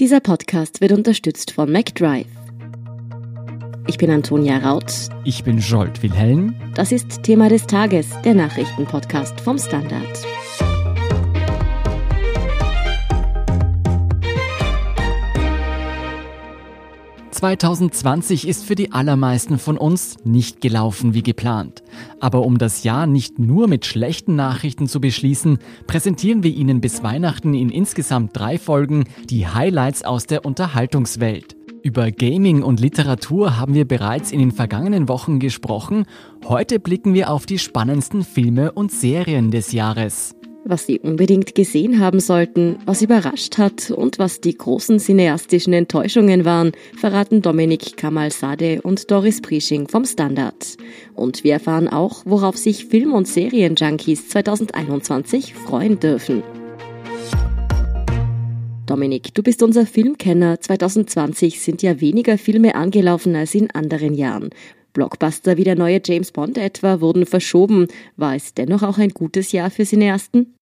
Dieser Podcast wird unterstützt von MacDrive. Ich bin Antonia Raut. Ich bin Jolt Wilhelm. Das ist Thema des Tages, der Nachrichtenpodcast vom Standard. 2020 ist für die allermeisten von uns nicht gelaufen wie geplant. Aber um das Jahr nicht nur mit schlechten Nachrichten zu beschließen, präsentieren wir Ihnen bis Weihnachten in insgesamt drei Folgen die Highlights aus der Unterhaltungswelt. Über Gaming und Literatur haben wir bereits in den vergangenen Wochen gesprochen. Heute blicken wir auf die spannendsten Filme und Serien des Jahres was Sie unbedingt gesehen haben sollten, was überrascht hat und was die großen cineastischen Enttäuschungen waren, verraten Dominik Kamal-Sade und Doris Prisching vom Standard. Und wir erfahren auch, worauf sich Film- und Serienjunkies 2021 freuen dürfen. Dominik, du bist unser Filmkenner. 2020 sind ja weniger Filme angelaufen als in anderen Jahren. Blockbuster wie der neue James Bond etwa wurden verschoben. War es dennoch auch ein gutes Jahr für Cineasten?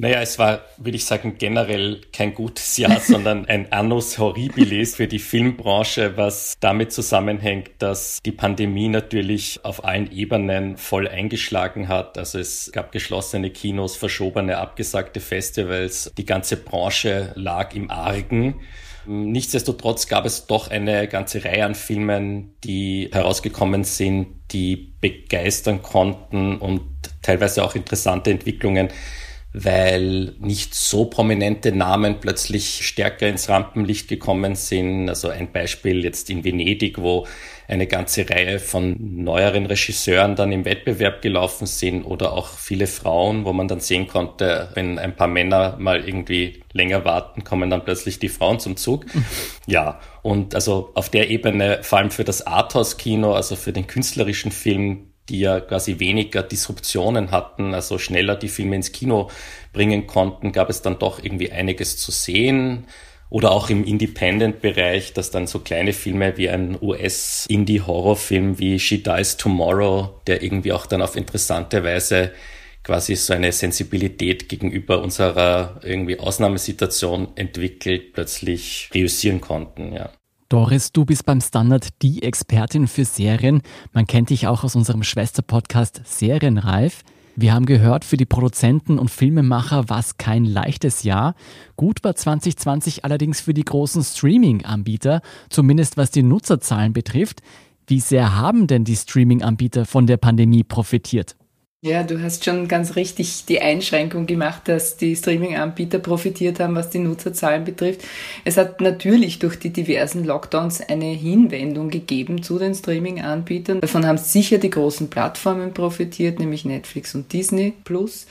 Naja, es war, würde ich sagen, generell kein gutes Jahr, sondern ein Annus Horribilis für die Filmbranche, was damit zusammenhängt, dass die Pandemie natürlich auf allen Ebenen voll eingeschlagen hat. Also es gab geschlossene Kinos, verschobene, abgesagte Festivals. Die ganze Branche lag im Argen. Nichtsdestotrotz gab es doch eine ganze Reihe an Filmen, die herausgekommen sind, die begeistern konnten und teilweise auch interessante Entwicklungen, weil nicht so prominente Namen plötzlich stärker ins Rampenlicht gekommen sind. Also ein Beispiel jetzt in Venedig, wo eine ganze Reihe von neueren Regisseuren dann im Wettbewerb gelaufen sind oder auch viele Frauen, wo man dann sehen konnte, wenn ein paar Männer mal irgendwie länger warten, kommen dann plötzlich die Frauen zum Zug. Ja, und also auf der Ebene, vor allem für das Arthouse-Kino, also für den künstlerischen Film, die ja quasi weniger Disruptionen hatten, also schneller die Filme ins Kino bringen konnten, gab es dann doch irgendwie einiges zu sehen. Oder auch im Independent-Bereich, dass dann so kleine Filme wie ein US-Indie-Horrorfilm wie She Dies Tomorrow, der irgendwie auch dann auf interessante Weise quasi so eine Sensibilität gegenüber unserer irgendwie Ausnahmesituation entwickelt, plötzlich reüssieren konnten, ja. Doris, du bist beim Standard die Expertin für Serien. Man kennt dich auch aus unserem Schwesterpodcast Serienreif. Wir haben gehört, für die Produzenten und Filmemacher war es kein leichtes Jahr. Gut war 2020 allerdings für die großen Streaming-Anbieter, zumindest was die Nutzerzahlen betrifft. Wie sehr haben denn die Streaming-Anbieter von der Pandemie profitiert? Ja, du hast schon ganz richtig die Einschränkung gemacht, dass die Streaming-Anbieter profitiert haben, was die Nutzerzahlen betrifft. Es hat natürlich durch die diversen Lockdowns eine Hinwendung gegeben zu den Streaming-Anbietern. Davon haben sicher die großen Plattformen profitiert, nämlich Netflix und Disney Plus.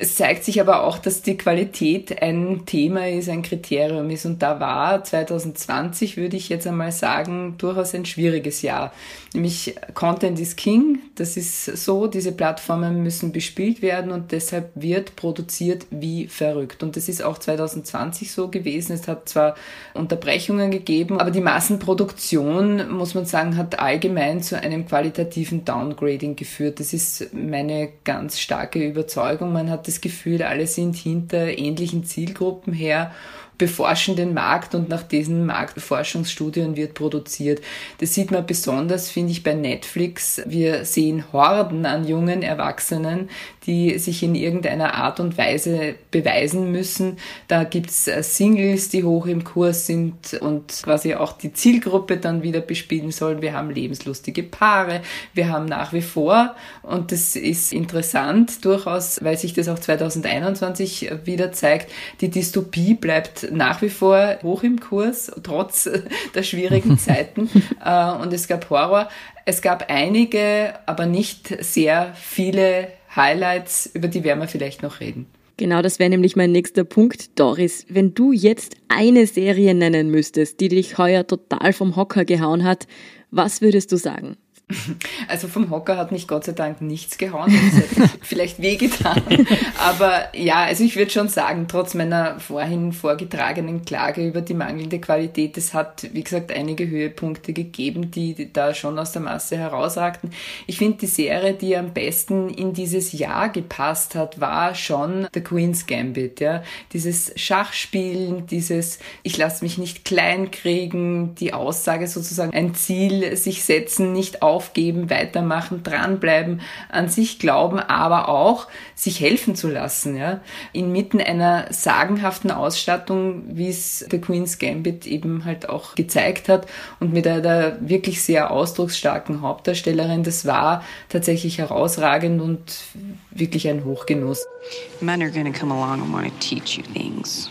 Es zeigt sich aber auch, dass die Qualität ein Thema ist, ein Kriterium ist. Und da war 2020, würde ich jetzt einmal sagen, durchaus ein schwieriges Jahr. Nämlich Content is King. Das ist so, diese Plattformen müssen bespielt werden und deshalb wird produziert wie verrückt. Und das ist auch 2020 so gewesen. Es hat zwar Unterbrechungen gegeben, aber die Massenproduktion, muss man sagen, hat allgemein zu einem qualitativen Downgrading geführt. Das ist meine ganz starke Überzeugung. Man hat das Gefühl, alle sind hinter ähnlichen Zielgruppen her beforschen den Markt und nach diesen Marktforschungsstudien wird produziert. Das sieht man besonders, finde ich, bei Netflix. Wir sehen Horden an jungen Erwachsenen, die sich in irgendeiner Art und Weise beweisen müssen. Da gibt's äh, Singles, die hoch im Kurs sind und quasi auch die Zielgruppe dann wieder bespielen sollen. Wir haben lebenslustige Paare. Wir haben nach wie vor, und das ist interessant durchaus, weil sich das auch 2021 wieder zeigt, die Dystopie bleibt nach wie vor hoch im Kurs, trotz der schwierigen Zeiten. Äh, und es gab Horror. Es gab einige, aber nicht sehr viele Highlights, über die werden wir vielleicht noch reden. Genau, das wäre nämlich mein nächster Punkt, Doris. Wenn du jetzt eine Serie nennen müsstest, die dich heuer total vom Hocker gehauen hat, was würdest du sagen? Also vom Hocker hat mich Gott sei Dank nichts gehauen. Das hätte vielleicht wehgetan. Aber ja, also ich würde schon sagen, trotz meiner vorhin vorgetragenen Klage über die mangelnde Qualität, es hat, wie gesagt, einige Höhepunkte gegeben, die da schon aus der Masse herausragten. Ich finde, die Serie, die am besten in dieses Jahr gepasst hat, war schon The Queen's Gambit. Ja? Dieses Schachspielen, dieses Ich lasse mich nicht klein kriegen, die Aussage sozusagen, ein Ziel sich setzen, nicht auf aufgeben, weitermachen, dranbleiben, an sich glauben, aber auch sich helfen zu lassen, ja. Inmitten einer sagenhaften Ausstattung, wie es The Queen's Gambit eben halt auch gezeigt hat und mit einer wirklich sehr ausdrucksstarken Hauptdarstellerin, das war tatsächlich herausragend und wirklich ein Hochgenuss. Men are gonna come along and want to teach you things.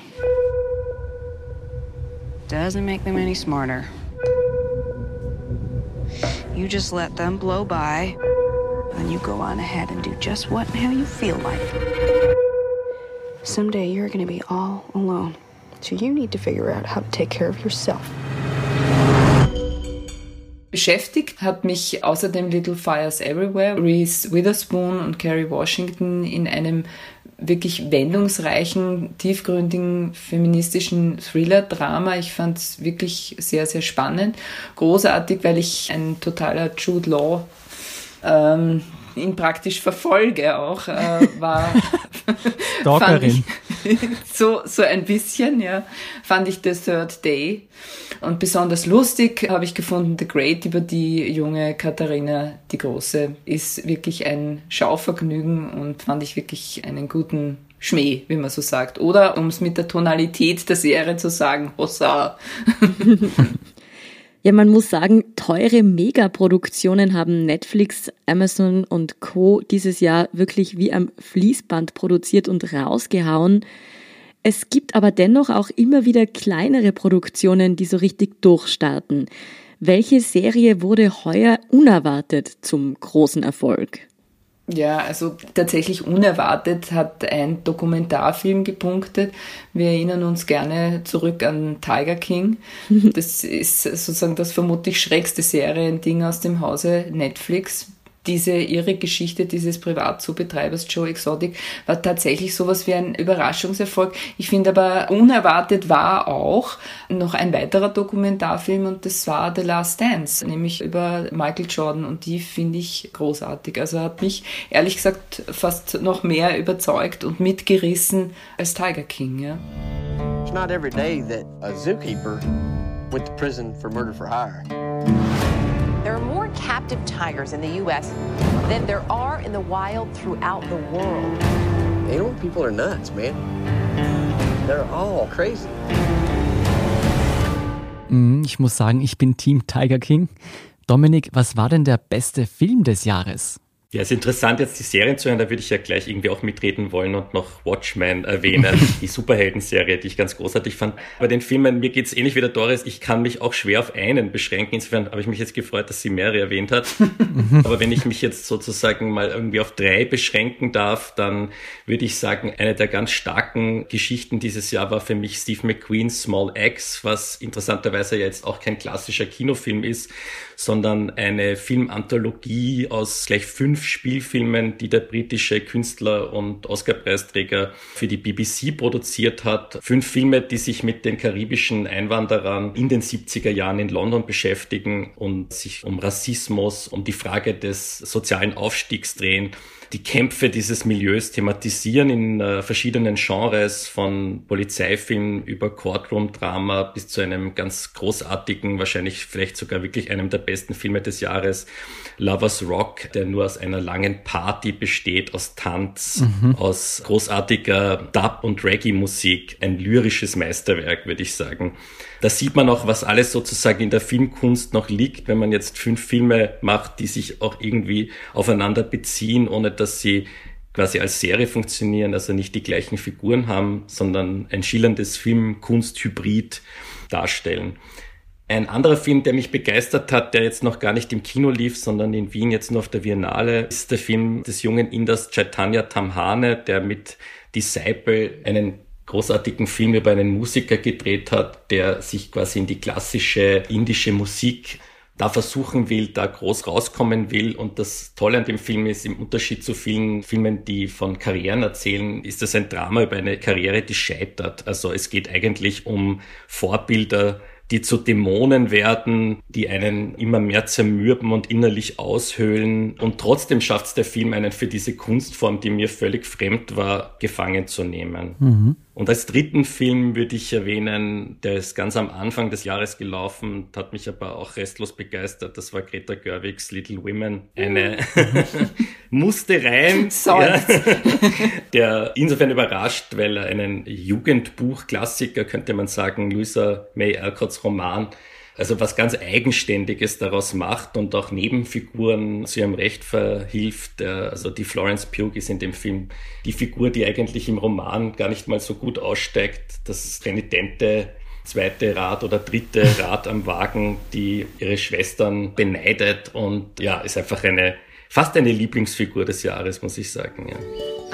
Doesn't make them any smarter. You just let them blow by, and you go on ahead and do just what and how you feel like. Someday you're going to be all alone, so you need to figure out how to take care of yourself. Beschäftigt hat mich außerdem Little Fires Everywhere, Reese Witherspoon und Kerry Washington in einem wirklich wendungsreichen, tiefgründigen feministischen Thriller-Drama. Ich fand es wirklich sehr, sehr spannend. Großartig, weil ich ein totaler Jude Law ähm, ihn praktisch verfolge auch, äh, war Stalkerin. so, so ein bisschen, ja, fand ich The Third Day. Und besonders lustig habe ich gefunden The Great über die junge Katharina, die Große, ist wirklich ein Schauvergnügen und fand ich wirklich einen guten Schmäh, wie man so sagt. Oder um es mit der Tonalität der Serie zu sagen, Hossa. Ja, man muss sagen, teure Megaproduktionen haben Netflix, Amazon und Co. dieses Jahr wirklich wie am Fließband produziert und rausgehauen. Es gibt aber dennoch auch immer wieder kleinere Produktionen, die so richtig durchstarten. Welche Serie wurde heuer unerwartet zum großen Erfolg? Ja, also tatsächlich unerwartet hat ein Dokumentarfilm gepunktet. Wir erinnern uns gerne zurück an Tiger King. Das ist sozusagen das vermutlich schrägste Seriending aus dem Hause Netflix diese ihre Geschichte dieses Privatzubetreibers Joe Exotic war tatsächlich sowas wie ein Überraschungserfolg. Ich finde aber unerwartet war auch noch ein weiterer Dokumentarfilm und das war The Last Dance, nämlich über Michael Jordan und die finde ich großartig. Also hat mich ehrlich gesagt fast noch mehr überzeugt und mitgerissen als Tiger King. Ja. It's not every day that a zookeeper went to prison for murder for hire. There are more captive tigers in the U.S. than there are in the wild throughout the world. Animal people are nuts, man. They're all crazy. Mm, ich muss sagen, ich bin Team Tiger King. Dominik, was war denn der beste Film des Jahres? Ja, es ist interessant, jetzt die Serien zu hören, da würde ich ja gleich irgendwie auch mitreden wollen und noch Watchmen erwähnen, die Superhelden-Serie, die ich ganz großartig fand. Bei den Filmen, mir geht's ähnlich wie der Doris, ich kann mich auch schwer auf einen beschränken. Insofern habe ich mich jetzt gefreut, dass sie mehrere erwähnt hat. Aber wenn ich mich jetzt sozusagen mal irgendwie auf drei beschränken darf, dann würde ich sagen, eine der ganz starken Geschichten dieses Jahr war für mich Steve McQueen's Small X, was interessanterweise jetzt auch kein klassischer Kinofilm ist, sondern eine Filmanthologie aus gleich fünf Spielfilmen, die der britische Künstler und Oscarpreisträger für die BBC produziert hat. Fünf Filme, die sich mit den karibischen Einwanderern in den 70er Jahren in London beschäftigen und sich um Rassismus, um die Frage des sozialen Aufstiegs drehen die Kämpfe dieses Milieus thematisieren in äh, verschiedenen Genres, von Polizeifilm über Courtroom-Drama bis zu einem ganz großartigen, wahrscheinlich vielleicht sogar wirklich einem der besten Filme des Jahres, Lovers Rock, der nur aus einer langen Party besteht, aus Tanz, mhm. aus großartiger Dub- und Reggae-Musik, ein lyrisches Meisterwerk, würde ich sagen. Da sieht man auch, was alles sozusagen in der Filmkunst noch liegt, wenn man jetzt fünf Filme macht, die sich auch irgendwie aufeinander beziehen, ohne dass sie quasi als Serie funktionieren, also nicht die gleichen Figuren haben, sondern ein schillerndes Filmkunsthybrid darstellen. Ein anderer Film, der mich begeistert hat, der jetzt noch gar nicht im Kino lief, sondern in Wien jetzt nur auf der Biennale, ist der Film des jungen Inders Chaitanya Tamhane, der mit Disciple einen großartigen Film über einen Musiker gedreht hat, der sich quasi in die klassische indische Musik da versuchen will, da groß rauskommen will. Und das Tolle an dem Film ist, im Unterschied zu vielen Filmen, die von Karrieren erzählen, ist das ein Drama über eine Karriere, die scheitert. Also es geht eigentlich um Vorbilder, die zu Dämonen werden, die einen immer mehr zermürben und innerlich aushöhlen. Und trotzdem schafft es der Film, einen für diese Kunstform, die mir völlig fremd war, gefangen zu nehmen. Mhm. Und als dritten Film würde ich erwähnen, der ist ganz am Anfang des Jahres gelaufen, hat mich aber auch restlos begeistert. Das war Greta Gerwigs Little Women. Eine musste rein. Ja, der insofern überrascht, weil er einen Jugendbuchklassiker, könnte man sagen, Louisa May Alcotts Roman, also was ganz Eigenständiges daraus macht und auch Nebenfiguren zu ihrem Recht verhilft. Also die Florence Pugh ist in dem Film die Figur, die eigentlich im Roman gar nicht mal so gut aussteigt. Das renitente zweite Rad oder dritte Rad am Wagen, die ihre Schwestern beneidet und ja, ist einfach eine fast eine Lieblingsfigur des Jahres, muss ich sagen. Ja.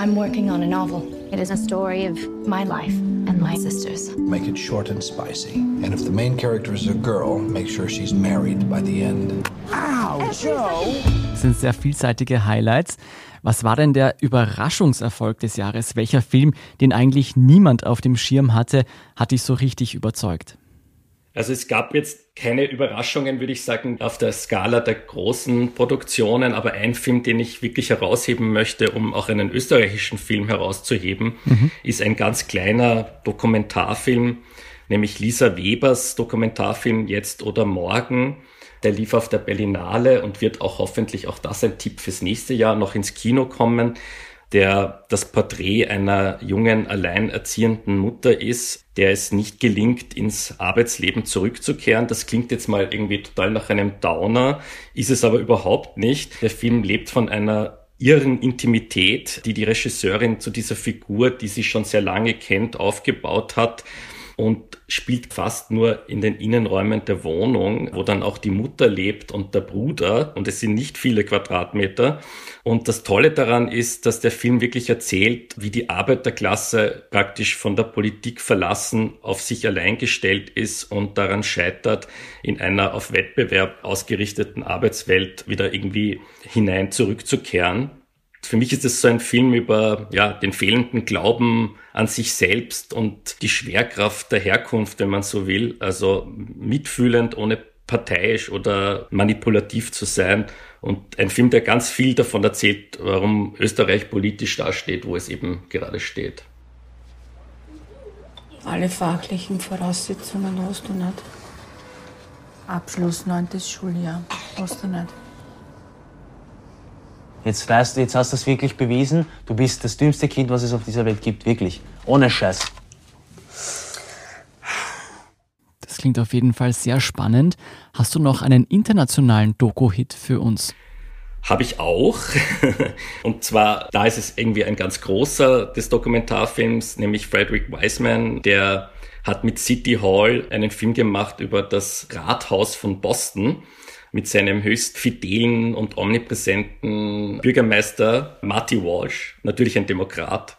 I'm working on a novel. It is a story of my life and my sisters. Make it short and spicy. And if the main character is a girl, make sure she's married by the end. Ow, Joe! Das sind sehr vielseitige Highlights. Was war denn der Überraschungserfolg des Jahres? Welcher Film, den eigentlich niemand auf dem Schirm hatte, hat dich so richtig überzeugt? Also es gab jetzt keine Überraschungen, würde ich sagen, auf der Skala der großen Produktionen, aber ein Film, den ich wirklich herausheben möchte, um auch einen österreichischen Film herauszuheben, mhm. ist ein ganz kleiner Dokumentarfilm, nämlich Lisa Webers Dokumentarfilm Jetzt oder Morgen. Der lief auf der Berlinale und wird auch hoffentlich auch das ein Tipp fürs nächste Jahr noch ins Kino kommen der das Porträt einer jungen, alleinerziehenden Mutter ist, der es nicht gelingt, ins Arbeitsleben zurückzukehren. Das klingt jetzt mal irgendwie total nach einem Downer, ist es aber überhaupt nicht. Der Film lebt von einer irren Intimität, die die Regisseurin zu dieser Figur, die sie schon sehr lange kennt, aufgebaut hat und spielt fast nur in den Innenräumen der Wohnung, wo dann auch die Mutter lebt und der Bruder und es sind nicht viele Quadratmeter. Und das Tolle daran ist, dass der Film wirklich erzählt, wie die Arbeiterklasse praktisch von der Politik verlassen auf sich allein gestellt ist und daran scheitert, in einer auf Wettbewerb ausgerichteten Arbeitswelt wieder irgendwie hinein zurückzukehren. Für mich ist es so ein Film über ja, den fehlenden Glauben an sich selbst und die Schwerkraft der Herkunft, wenn man so will. Also mitfühlend, ohne parteiisch oder manipulativ zu sein. Und ein Film, der ganz viel davon erzählt, warum Österreich politisch dasteht, wo es eben gerade steht. Alle fachlichen Voraussetzungen hast du nicht. Abschluss 9. Schuljahr hast du nicht. Jetzt weißt du, jetzt hast du es wirklich bewiesen. Du bist das dümmste Kind, was es auf dieser Welt gibt, wirklich. Ohne Scheiß. Das klingt auf jeden Fall sehr spannend. Hast du noch einen internationalen Doku-Hit für uns? Habe ich auch. Und zwar, da ist es irgendwie ein ganz großer des Dokumentarfilms, nämlich Frederick Wiseman, der hat mit City Hall einen Film gemacht über das Rathaus von Boston mit seinem höchst fidelen und omnipräsenten Bürgermeister Marty Walsh, natürlich ein Demokrat.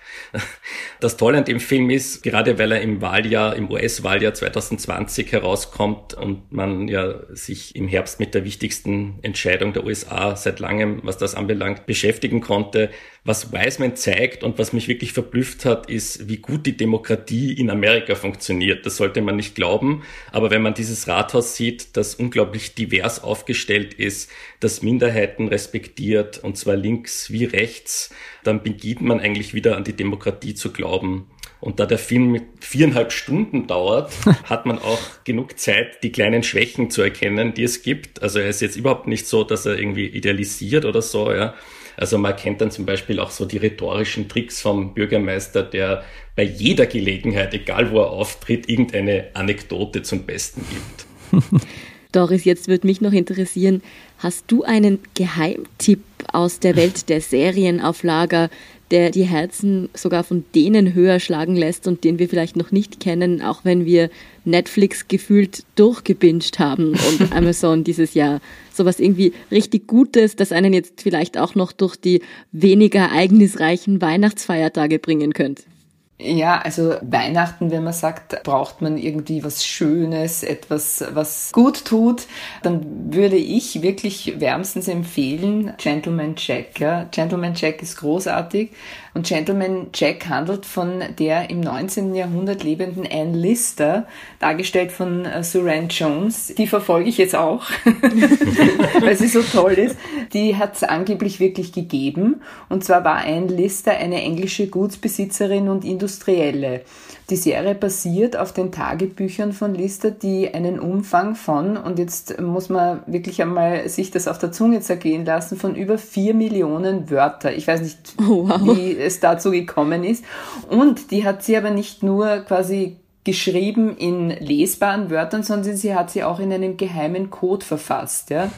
Das Tolle an dem Film ist, gerade weil er im Wahljahr, im US-Wahljahr 2020 herauskommt und man ja sich im Herbst mit der wichtigsten Entscheidung der USA seit langem, was das anbelangt, beschäftigen konnte, was Wiseman zeigt und was mich wirklich verblüfft hat, ist, wie gut die Demokratie in Amerika funktioniert. Das sollte man nicht glauben. Aber wenn man dieses Rathaus sieht, das unglaublich divers aufgestellt ist, das Minderheiten respektiert, und zwar links wie rechts, dann beginnt man eigentlich wieder an die Demokratie zu glauben. Und da der Film mit viereinhalb Stunden dauert, hat man auch genug Zeit, die kleinen Schwächen zu erkennen, die es gibt. Also er ist jetzt überhaupt nicht so, dass er irgendwie idealisiert oder so, ja. Also man kennt dann zum Beispiel auch so die rhetorischen Tricks vom Bürgermeister, der bei jeder Gelegenheit, egal wo er auftritt, irgendeine Anekdote zum Besten gibt. Doris, jetzt würde mich noch interessieren, hast du einen Geheimtipp aus der Welt der Serienauflager, der die Herzen sogar von denen höher schlagen lässt und den wir vielleicht noch nicht kennen, auch wenn wir Netflix gefühlt durchgebinged haben und Amazon dieses Jahr. Sowas irgendwie richtig Gutes, das einen jetzt vielleicht auch noch durch die weniger ereignisreichen Weihnachtsfeiertage bringen könnte. Ja, also Weihnachten, wenn man sagt, braucht man irgendwie was Schönes, etwas, was gut tut, dann würde ich wirklich wärmstens empfehlen Gentleman Jack. Ja. Gentleman Jack ist großartig und Gentleman Jack handelt von der im 19. Jahrhundert lebenden Anne Lister, dargestellt von äh, Suran Jones. Die verfolge ich jetzt auch, weil sie so toll ist. Die hat es angeblich wirklich gegeben und zwar war Anne Lister eine englische Gutsbesitzerin und Industrielle. Die Serie basiert auf den Tagebüchern von Lister, die einen Umfang von, und jetzt muss man wirklich einmal sich das auf der Zunge zergehen lassen, von über vier Millionen Wörter. Ich weiß nicht, oh, wow. wie es dazu gekommen ist. Und die hat sie aber nicht nur quasi geschrieben in lesbaren Wörtern, sondern sie hat sie auch in einem geheimen Code verfasst. Ja.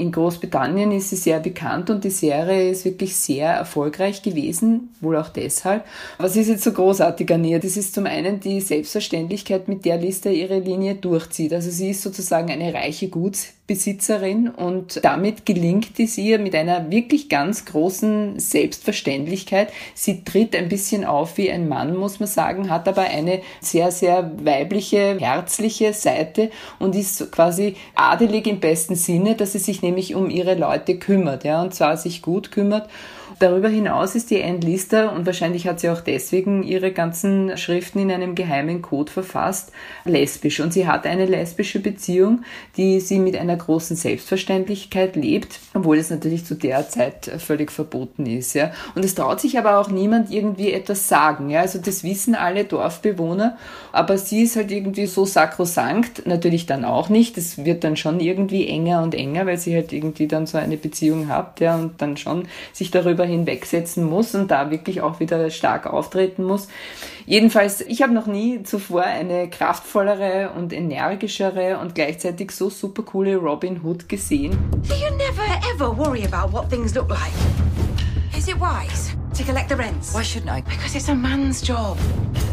In Großbritannien ist sie sehr bekannt und die Serie ist wirklich sehr erfolgreich gewesen, wohl auch deshalb. Was ist jetzt so großartig an ihr? Das ist zum einen die Selbstverständlichkeit, mit der Lista ihre Linie durchzieht. Also sie ist sozusagen eine reiche Guts Besitzerin und damit gelingt es ihr mit einer wirklich ganz großen Selbstverständlichkeit. Sie tritt ein bisschen auf wie ein Mann, muss man sagen, hat aber eine sehr, sehr weibliche, herzliche Seite und ist quasi adelig im besten Sinne, dass sie sich nämlich um ihre Leute kümmert, ja, und zwar sich gut kümmert Darüber hinaus ist die Anne Lister, und wahrscheinlich hat sie auch deswegen ihre ganzen Schriften in einem geheimen Code verfasst, lesbisch. Und sie hat eine lesbische Beziehung, die sie mit einer großen Selbstverständlichkeit lebt, obwohl es natürlich zu der Zeit völlig verboten ist. Ja. Und es traut sich aber auch niemand irgendwie etwas sagen. Ja. Also das wissen alle Dorfbewohner, aber sie ist halt irgendwie so sakrosankt, natürlich dann auch nicht. Es wird dann schon irgendwie enger und enger, weil sie halt irgendwie dann so eine Beziehung hat ja, und dann schon sich darüber hinwegsetzen muss und da wirklich auch wieder stark auftreten muss. Jedenfalls, ich habe noch nie zuvor eine kraftvollere und energischere und gleichzeitig so super coole Robin Hood gesehen. Do you never ever worry about what things look like? Is it wise to collect the rents? Why shouldn't I? Because it's a man's job.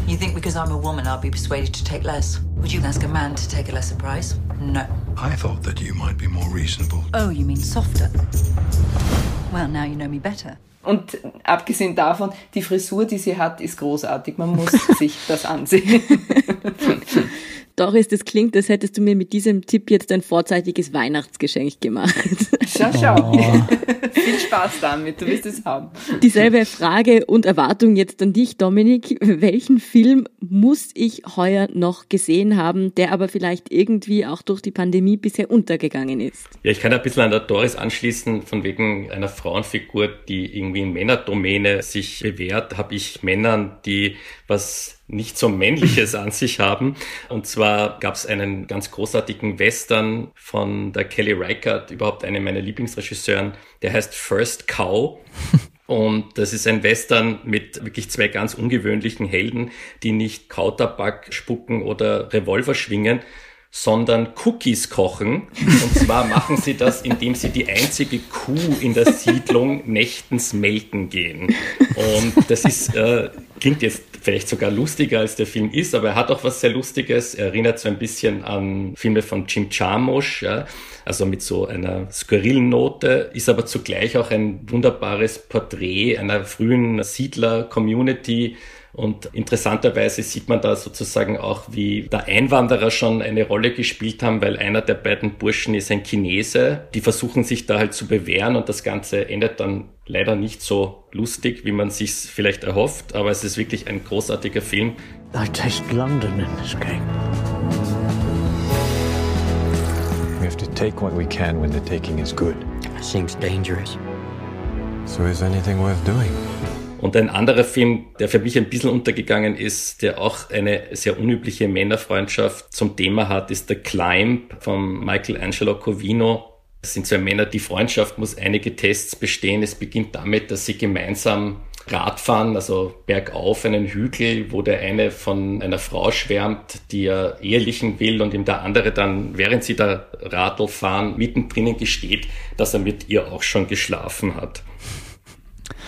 You think because I'm a woman I'll be persuaded to take less? Would you ask a man to take a lesser price? No. I thought that you might be more reasonable. Oh, you mean softer? Well, now you know me better. Und abgesehen davon, die Frisur, die sie hat, ist großartig. Man muss sich das ansehen. Doris, das klingt, als hättest du mir mit diesem Tipp jetzt ein vorzeitiges Weihnachtsgeschenk gemacht. Schau, schau. Oh. Viel Spaß damit, du wirst es haben. Dieselbe Frage und Erwartung jetzt an dich, Dominik. Welchen Film muss ich heuer noch gesehen haben, der aber vielleicht irgendwie auch durch die Pandemie bisher untergegangen ist? Ja, ich kann ein bisschen an der Doris anschließen, von wegen einer Frauenfigur, die irgendwie in Männerdomäne sich bewährt, habe ich Männern, die was nicht so männliches an sich haben. Und zwar gab es einen ganz großartigen Western von der Kelly Reichardt, überhaupt eine meiner Lieblingsregisseuren, der heißt First Cow. Und das ist ein Western mit wirklich zwei ganz ungewöhnlichen Helden, die nicht Kautabak spucken oder Revolver schwingen, sondern Cookies kochen. Und zwar machen sie das, indem sie die einzige Kuh in der Siedlung nächtens melken gehen. Und das ist, äh, klingt jetzt vielleicht sogar lustiger als der Film ist, aber er hat auch was sehr Lustiges. Er erinnert so ein bisschen an Filme von Jim Jarmusch, ja, also mit so einer skurrilen Note, ist aber zugleich auch ein wunderbares Porträt einer frühen Siedler-Community, und interessanterweise sieht man da sozusagen auch, wie da Einwanderer schon eine Rolle gespielt haben, weil einer der beiden Burschen ist ein Chinese. Die versuchen sich da halt zu bewähren und das Ganze endet dann leider nicht so lustig, wie man sich vielleicht erhofft. Aber es ist wirklich ein großartiger Film. I taste London in this game. We have to take what we can when the taking is good. Seems dangerous. So is anything worth doing? Und ein anderer Film, der für mich ein bisschen untergegangen ist, der auch eine sehr unübliche Männerfreundschaft zum Thema hat, ist The Climb von Michelangelo Covino. Das sind zwei Männer, die Freundschaft muss einige Tests bestehen. Es beginnt damit, dass sie gemeinsam Radfahren, also bergauf einen Hügel, wo der eine von einer Frau schwärmt, die er ehelichen will und ihm der andere dann, während sie da Radl fahren, mittendrin gesteht, dass er mit ihr auch schon geschlafen hat.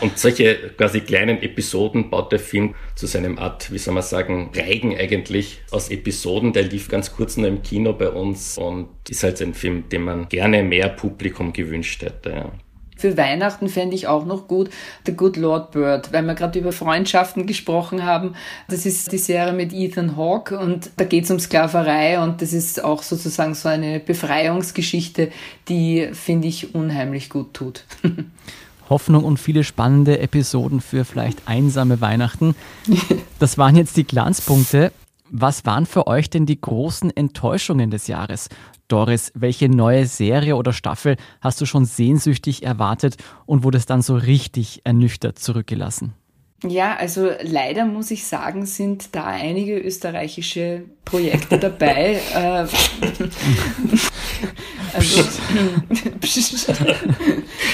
Und solche quasi kleinen Episoden baut der Film zu seinem Art, wie soll man sagen, Reigen eigentlich aus Episoden. Der lief ganz kurz nur im Kino bei uns und ist halt ein Film, den man gerne mehr Publikum gewünscht hätte. Ja. Für Weihnachten fände ich auch noch gut The Good Lord Bird, weil wir gerade über Freundschaften gesprochen haben. Das ist die Serie mit Ethan Hawke und da geht es um Sklaverei und das ist auch sozusagen so eine Befreiungsgeschichte, die, finde ich, unheimlich gut tut. Hoffnung und viele spannende Episoden für vielleicht einsame Weihnachten. Das waren jetzt die Glanzpunkte. Was waren für euch denn die großen Enttäuschungen des Jahres? Doris, welche neue Serie oder Staffel hast du schon sehnsüchtig erwartet und wurde es dann so richtig ernüchtert zurückgelassen? Ja, also leider muss ich sagen, sind da einige österreichische Projekte dabei. Äh, also,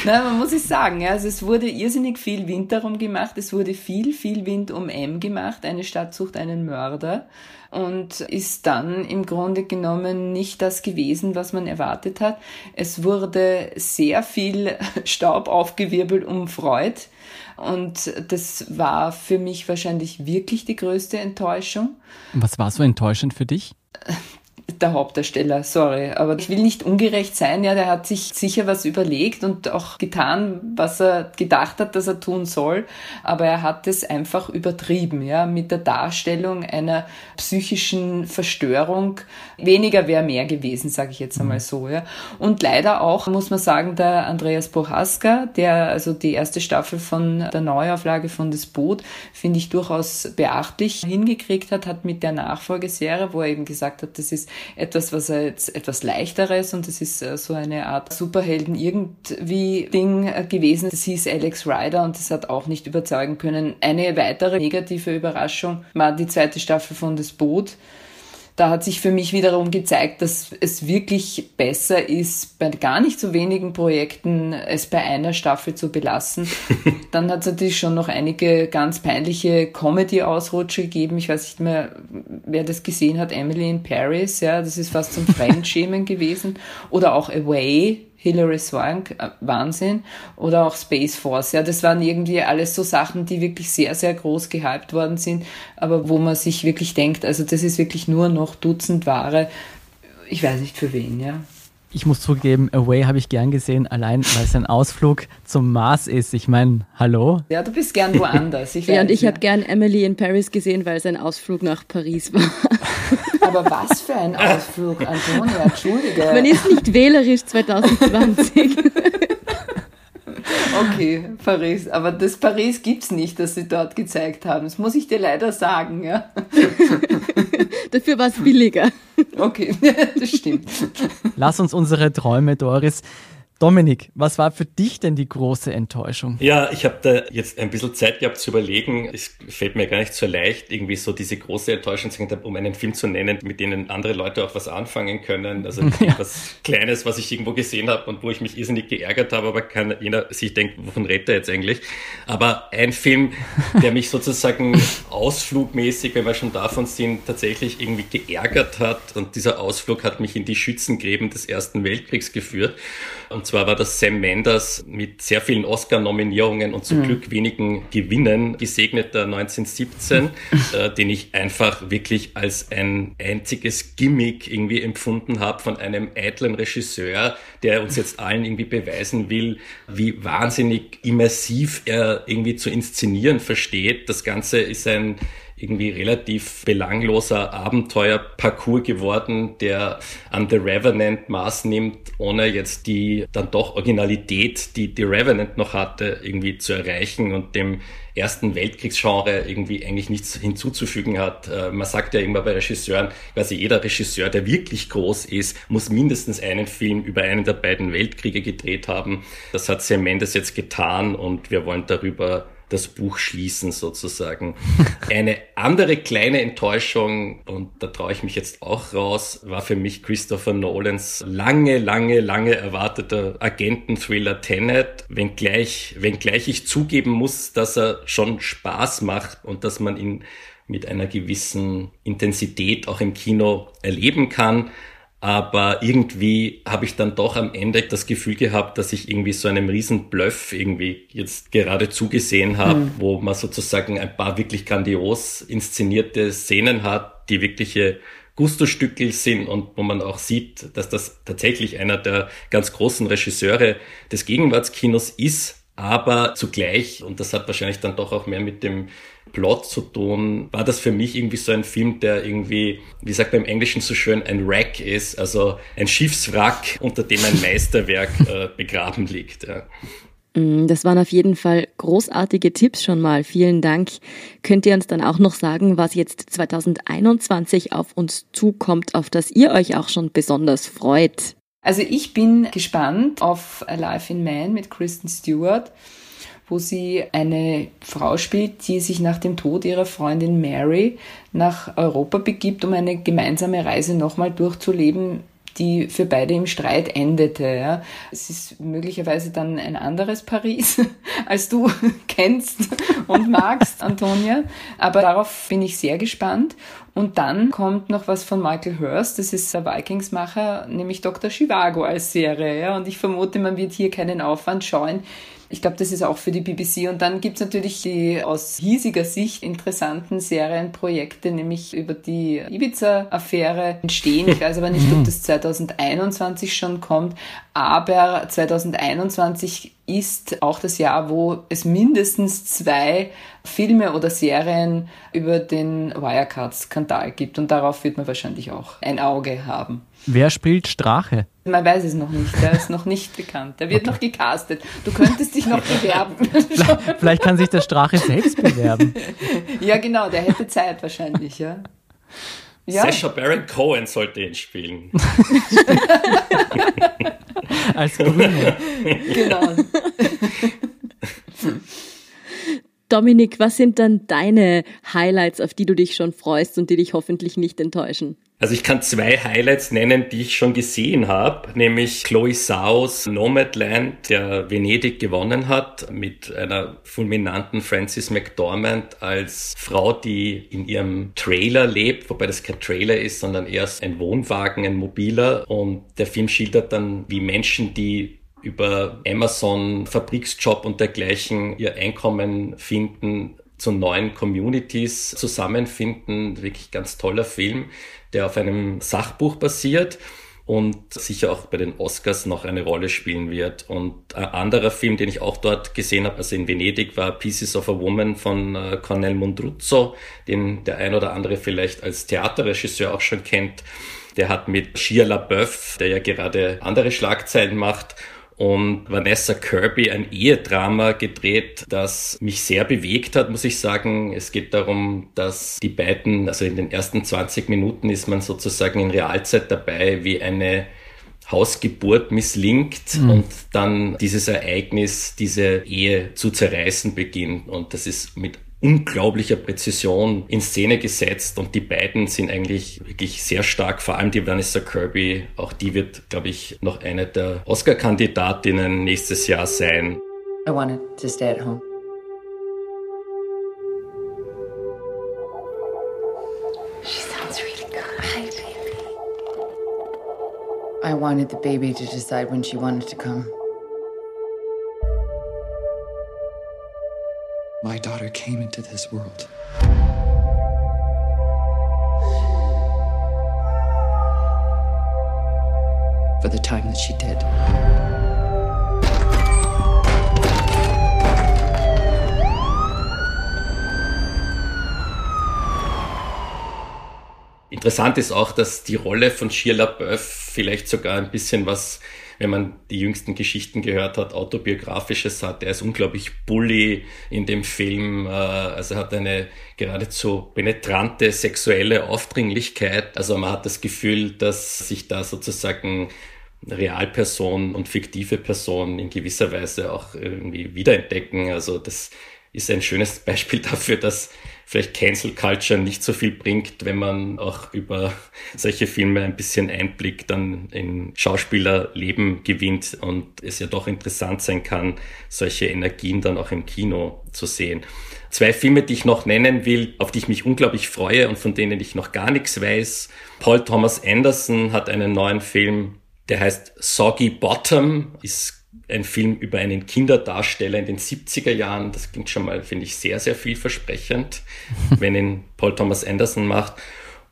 na, man muss es sagen, ja, also es wurde irrsinnig viel Wind darum gemacht, es wurde viel, viel Wind um M gemacht, eine Stadt sucht einen Mörder und ist dann im Grunde genommen nicht das gewesen, was man erwartet hat. Es wurde sehr viel Staub aufgewirbelt um Freud und das war für mich wahrscheinlich wirklich die größte Enttäuschung. Was war so enttäuschend für dich? der Hauptdarsteller, sorry. Aber ich will nicht ungerecht sein. Ja, der hat sich sicher was überlegt und auch getan, was er gedacht hat, dass er tun soll. Aber er hat es einfach übertrieben, ja, mit der Darstellung einer psychischen Verstörung. Weniger wäre mehr gewesen, sage ich jetzt einmal so, ja. Und leider auch, muss man sagen, der Andreas Bohaska, der also die erste Staffel von der Neuauflage von Das Boot, finde ich durchaus beachtlich hingekriegt hat, hat mit der Nachfolgeserie, wo er eben gesagt hat, das ist etwas, was er jetzt etwas leichteres und das ist äh, so eine Art Superhelden irgendwie Ding äh, gewesen. Das hieß Alex Rider und das hat auch nicht überzeugen können. Eine weitere negative Überraschung war die zweite Staffel von Das Boot da hat sich für mich wiederum gezeigt, dass es wirklich besser ist, bei gar nicht so wenigen Projekten es bei einer Staffel zu belassen. Dann hat es natürlich schon noch einige ganz peinliche Comedy-Ausrutsche gegeben. Ich weiß nicht mehr, wer das gesehen hat. Emily in Paris, ja, das ist fast zum Fremdschämen gewesen. Oder auch Away, Hilary Swank, äh, Wahnsinn. Oder auch Space Force. Ja, das waren irgendwie alles so Sachen, die wirklich sehr, sehr groß gehypt worden sind, aber wo man sich wirklich denkt, also das ist wirklich nur noch Dutzend Ware. Ich weiß nicht für wen, ja. Ich muss zugeben, Away habe ich gern gesehen, allein weil es ein Ausflug zum Mars ist. Ich meine, hallo? Ja, du bist gern woanders. Ich ja, und ich habe gern Emily in Paris gesehen, weil es ein Ausflug nach Paris war. Aber was für ein Ausflug, Antonia, entschuldige. Man ist nicht wählerisch 2020. Okay, Paris. Aber das Paris gibt es nicht, das sie dort gezeigt haben. Das muss ich dir leider sagen, ja. Dafür war es billiger. Okay, das stimmt. Lass uns unsere Träume, Doris, Dominik, was war für dich denn die große Enttäuschung? Ja, ich habe da jetzt ein bisschen Zeit gehabt zu überlegen. Es fällt mir gar nicht so leicht, irgendwie so diese große Enttäuschung, um einen Film zu nennen, mit denen andere Leute auch was anfangen können. Also ja. etwas Kleines, was ich irgendwo gesehen habe und wo ich mich irrsinnig geärgert habe, aber kann jeder sich denken, wovon redet er jetzt eigentlich? Aber ein Film, der mich sozusagen ausflugmäßig, wenn wir schon davon sind, tatsächlich irgendwie geärgert hat und dieser Ausflug hat mich in die Schützengräben des Ersten Weltkriegs geführt. Und zwar war das Sam Mendes mit sehr vielen Oscar-Nominierungen und zum mhm. Glück wenigen Gewinnen gesegneter 1917, äh, den ich einfach wirklich als ein einziges Gimmick irgendwie empfunden habe von einem eitlen Regisseur, der uns jetzt allen irgendwie beweisen will, wie wahnsinnig immersiv er irgendwie zu inszenieren versteht. Das Ganze ist ein irgendwie relativ belangloser Abenteuerparcours geworden, der an The Revenant Maß nimmt, ohne jetzt die dann doch Originalität, die The Revenant noch hatte, irgendwie zu erreichen und dem Ersten Weltkriegsgenre irgendwie eigentlich nichts hinzuzufügen hat. Äh, man sagt ja immer bei Regisseuren, quasi jeder Regisseur, der wirklich groß ist, muss mindestens einen Film über einen der beiden Weltkriege gedreht haben. Das hat Sam Mendes jetzt getan und wir wollen darüber das Buch schließen sozusagen. Eine andere kleine Enttäuschung, und da traue ich mich jetzt auch raus, war für mich Christopher Nolans lange, lange, lange erwarteter Agenten-Thriller Tenet, wenngleich, wenngleich ich zugeben muss, dass er schon Spaß macht und dass man ihn mit einer gewissen Intensität auch im Kino erleben kann. Aber irgendwie habe ich dann doch am Ende das Gefühl gehabt, dass ich irgendwie so einem riesen Bluff irgendwie jetzt gerade zugesehen habe, mhm. wo man sozusagen ein paar wirklich grandios inszenierte Szenen hat, die wirkliche Gusto-Stückel sind und wo man auch sieht, dass das tatsächlich einer der ganz großen Regisseure des Gegenwartskinos ist, aber zugleich, und das hat wahrscheinlich dann doch auch mehr mit dem Plot zu tun, war das für mich irgendwie so ein Film, der irgendwie, wie sagt man im Englischen so schön, ein Wreck ist, also ein Schiffswrack, unter dem ein Meisterwerk äh, begraben liegt. Ja. Mm, das waren auf jeden Fall großartige Tipps schon mal. Vielen Dank. Könnt ihr uns dann auch noch sagen, was jetzt 2021 auf uns zukommt, auf das ihr euch auch schon besonders freut? Also ich bin gespannt auf Alive in Man mit Kristen Stewart wo sie eine Frau spielt, die sich nach dem Tod ihrer Freundin Mary nach Europa begibt, um eine gemeinsame Reise nochmal durchzuleben, die für beide im Streit endete. Ja. Es ist möglicherweise dann ein anderes Paris, als du kennst und magst, Antonia. Aber darauf bin ich sehr gespannt. Und dann kommt noch was von Michael Hurst, das ist der Vikingsmacher, nämlich Dr. Chivago als Serie. Ja. Und ich vermute, man wird hier keinen Aufwand scheuen, ich glaube, das ist auch für die BBC. Und dann gibt's natürlich die aus hiesiger Sicht interessanten Serienprojekte, nämlich über die Ibiza-Affäre entstehen. Ich weiß aber nicht, ob das 2021 schon kommt, aber 2021 ist auch das Jahr, wo es mindestens zwei Filme oder Serien über den Wirecard-Skandal gibt. Und darauf wird man wahrscheinlich auch ein Auge haben. Wer spielt Strache? Man weiß es noch nicht, der ist noch nicht bekannt. Der wird okay. noch gecastet. Du könntest dich noch bewerben. Vielleicht kann sich der Strache selbst bewerben. Ja, genau, der hätte Zeit wahrscheinlich, ja. Ja. Sacha Baron Cohen sollte ihn spielen. Als Grüne. Genau. Dominik, was sind dann deine Highlights, auf die du dich schon freust und die dich hoffentlich nicht enttäuschen? Also ich kann zwei Highlights nennen, die ich schon gesehen habe, nämlich Chloe Saus Nomadland, der Venedig gewonnen hat, mit einer fulminanten Frances McDormand als Frau, die in ihrem Trailer lebt, wobei das kein Trailer ist, sondern erst ein Wohnwagen, ein mobiler. Und der Film schildert dann, wie Menschen, die über Amazon, Fabriksjob und dergleichen ihr Einkommen finden, zu neuen Communities zusammenfinden. Wirklich ganz toller Film der auf einem Sachbuch basiert und sicher auch bei den Oscars noch eine Rolle spielen wird. Und ein anderer Film, den ich auch dort gesehen habe, also in Venedig, war Pieces of a Woman von äh, Cornel Mundruzzo, den der ein oder andere vielleicht als Theaterregisseur auch schon kennt. Der hat mit Shia LaBeouf, der ja gerade andere Schlagzeilen macht, und Vanessa Kirby ein Ehedrama gedreht, das mich sehr bewegt hat, muss ich sagen. Es geht darum, dass die beiden, also in den ersten 20 Minuten ist man sozusagen in Realzeit dabei, wie eine Hausgeburt misslingt mhm. und dann dieses Ereignis, diese Ehe zu zerreißen beginnt. Und das ist mit unglaublicher Präzision in Szene gesetzt und die beiden sind eigentlich wirklich sehr stark, vor allem die Vanessa Kirby, auch die wird, glaube ich, noch eine der Oscar-Kandidatinnen nächstes Jahr sein. I wanted to stay at home. She sounds really good. Hi, baby. I wanted the baby to decide when she wanted to come. My daughter came into this world. For the time that she did. Interessant ist auch, dass die Rolle von Shia LaBeouf vielleicht sogar ein bisschen was wenn man die jüngsten Geschichten gehört hat, autobiografisches hat. Er ist unglaublich bully in dem Film. Äh, also er hat eine geradezu penetrante sexuelle Aufdringlichkeit. Also man hat das Gefühl, dass sich da sozusagen Realperson und fiktive Person in gewisser Weise auch irgendwie wiederentdecken. Also das ist ein schönes Beispiel dafür, dass vielleicht Cancel Culture nicht so viel bringt, wenn man auch über solche Filme ein bisschen Einblick dann in Schauspielerleben gewinnt und es ja doch interessant sein kann, solche Energien dann auch im Kino zu sehen. Zwei Filme, die ich noch nennen will, auf die ich mich unglaublich freue und von denen ich noch gar nichts weiß. Paul Thomas Anderson hat einen neuen Film, der heißt Soggy Bottom, ist ein Film über einen Kinderdarsteller in den 70er Jahren. Das klingt schon mal, finde ich, sehr, sehr vielversprechend, wenn ihn Paul Thomas Anderson macht.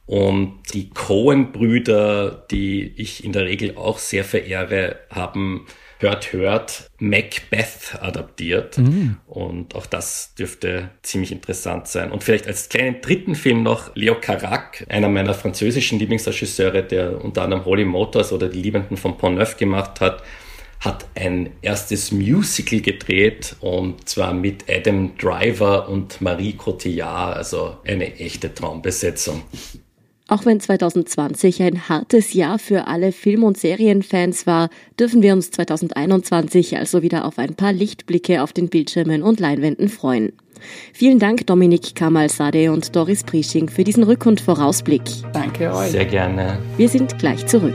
Und die Cohen-Brüder, die ich in der Regel auch sehr verehre, haben Hört, Hört Macbeth adaptiert. Mhm. Und auch das dürfte ziemlich interessant sein. Und vielleicht als kleinen dritten Film noch Leo Carac, einer meiner französischen Lieblingsregisseure, der unter anderem Holy Motors oder Die Liebenden von Pont-Neuf gemacht hat, hat ein erstes Musical gedreht und zwar mit Adam Driver und Marie Cotillard, also eine echte Traumbesetzung. Auch wenn 2020 ein hartes Jahr für alle Film- und Serienfans war, dürfen wir uns 2021 also wieder auf ein paar Lichtblicke auf den Bildschirmen und Leinwänden freuen. Vielen Dank Dominik Kamal-Sade und Doris Prisching für diesen Rück- und Vorausblick. Danke euch. Sehr gerne. Wir sind gleich zurück.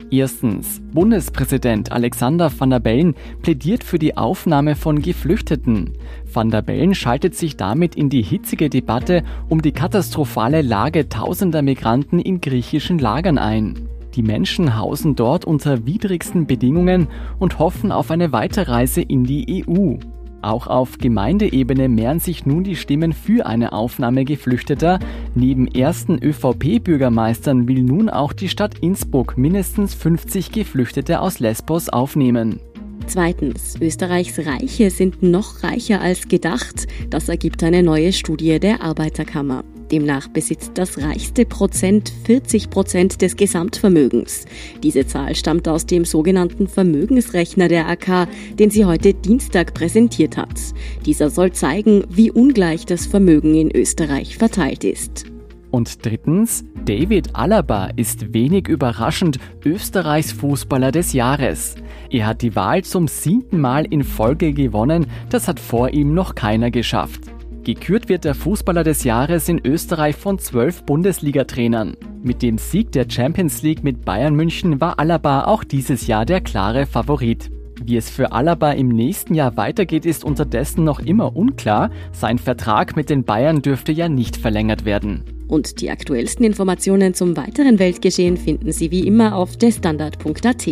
Erstens. Bundespräsident Alexander Van der Bellen plädiert für die Aufnahme von Geflüchteten. Van der Bellen schaltet sich damit in die hitzige Debatte um die katastrophale Lage tausender Migranten in griechischen Lagern ein. Die Menschen hausen dort unter widrigsten Bedingungen und hoffen auf eine Weiterreise in die EU. Auch auf Gemeindeebene mehren sich nun die Stimmen für eine Aufnahme Geflüchteter. Neben ersten ÖVP-Bürgermeistern will nun auch die Stadt Innsbruck mindestens 50 Geflüchtete aus Lesbos aufnehmen. Zweitens, Österreichs Reiche sind noch reicher als gedacht. Das ergibt eine neue Studie der Arbeiterkammer. Demnach besitzt das reichste Prozent 40 Prozent des Gesamtvermögens. Diese Zahl stammt aus dem sogenannten Vermögensrechner der AK, den sie heute Dienstag präsentiert hat. Dieser soll zeigen, wie ungleich das Vermögen in Österreich verteilt ist. Und drittens, David Alaba ist wenig überraschend Österreichs Fußballer des Jahres. Er hat die Wahl zum siebten Mal in Folge gewonnen, das hat vor ihm noch keiner geschafft. Gekürt wird der Fußballer des Jahres in Österreich von zwölf Bundesliga-Trainern. Mit dem Sieg der Champions League mit Bayern München war Alaba auch dieses Jahr der klare Favorit. Wie es für Alaba im nächsten Jahr weitergeht, ist unterdessen noch immer unklar. Sein Vertrag mit den Bayern dürfte ja nicht verlängert werden. Und die aktuellsten Informationen zum weiteren Weltgeschehen finden Sie wie immer auf derstandard.at.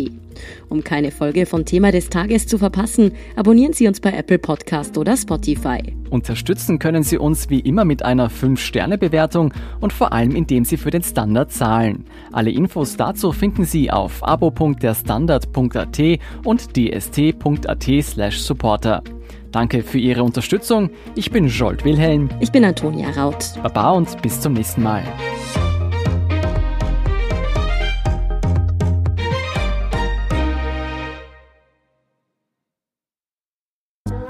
Um keine Folge von Thema des Tages zu verpassen, abonnieren Sie uns bei Apple Podcast oder Spotify. Unterstützen können Sie uns wie immer mit einer 5-Sterne-Bewertung und vor allem indem Sie für den Standard zahlen. Alle Infos dazu finden Sie auf abo.derstandard.at und dst.at slash supporter. Danke für Ihre Unterstützung. Ich bin Jolt Wilhelm. Ich bin Antonia Raut. Baba und bis zum nächsten Mal.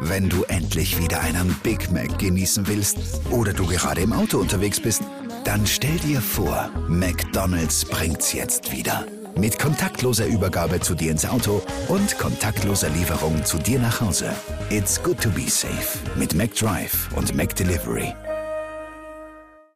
Wenn du endlich wieder einen Big Mac genießen willst oder du gerade im Auto unterwegs bist, dann stell dir vor, McDonald's bringt's jetzt wieder. Mit kontaktloser Übergabe zu dir ins Auto und kontaktloser Lieferung zu dir nach Hause. It's good to be safe mit McDrive und McDelivery.